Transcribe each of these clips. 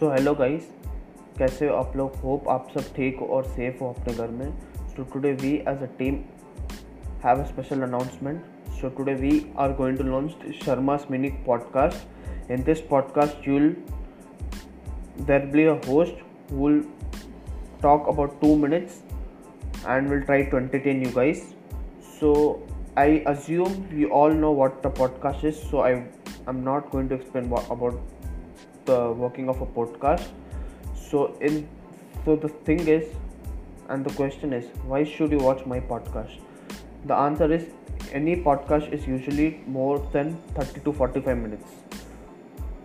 So hello guys कैसे हो आप लोग? होप आप सब ठीक हो और सेफ़ हो अपने घर में. So today we as a team have a special announcement so today we are going to launch Sharma's मिनिक podcast in this podcast you'll there be a host will talk about two minutes and will try to entertain you guys so I assume you all know what the podcast is so I I am not going to explain about the working of a podcast. So in so the thing is and the question is why should you watch my podcast? The answer is any podcast is usually more than 30 to 45 minutes.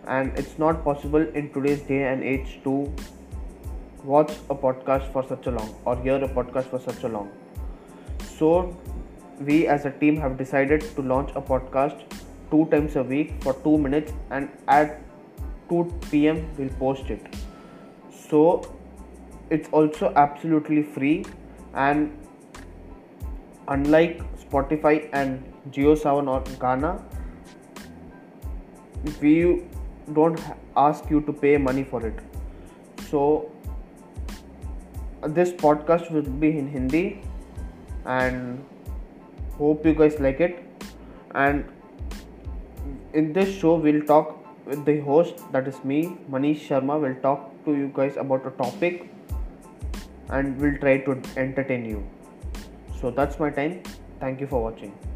And it's not possible in today's day and age to watch a podcast for such a long or hear a podcast for such a long. So we as a team have decided to launch a podcast two times a week for 2 minutes and at 2 pm we'll post it. So it's also absolutely free and unlike spotify and JioSaavn or Gaana we don't ask you to pay money for it. So this podcast will be in hindi and hope you guys like it. And in this show we'll talk the host that is me manish sharma will talk to you guys about a topic and we'll try to entertain you. So that's my time. Thank you for watching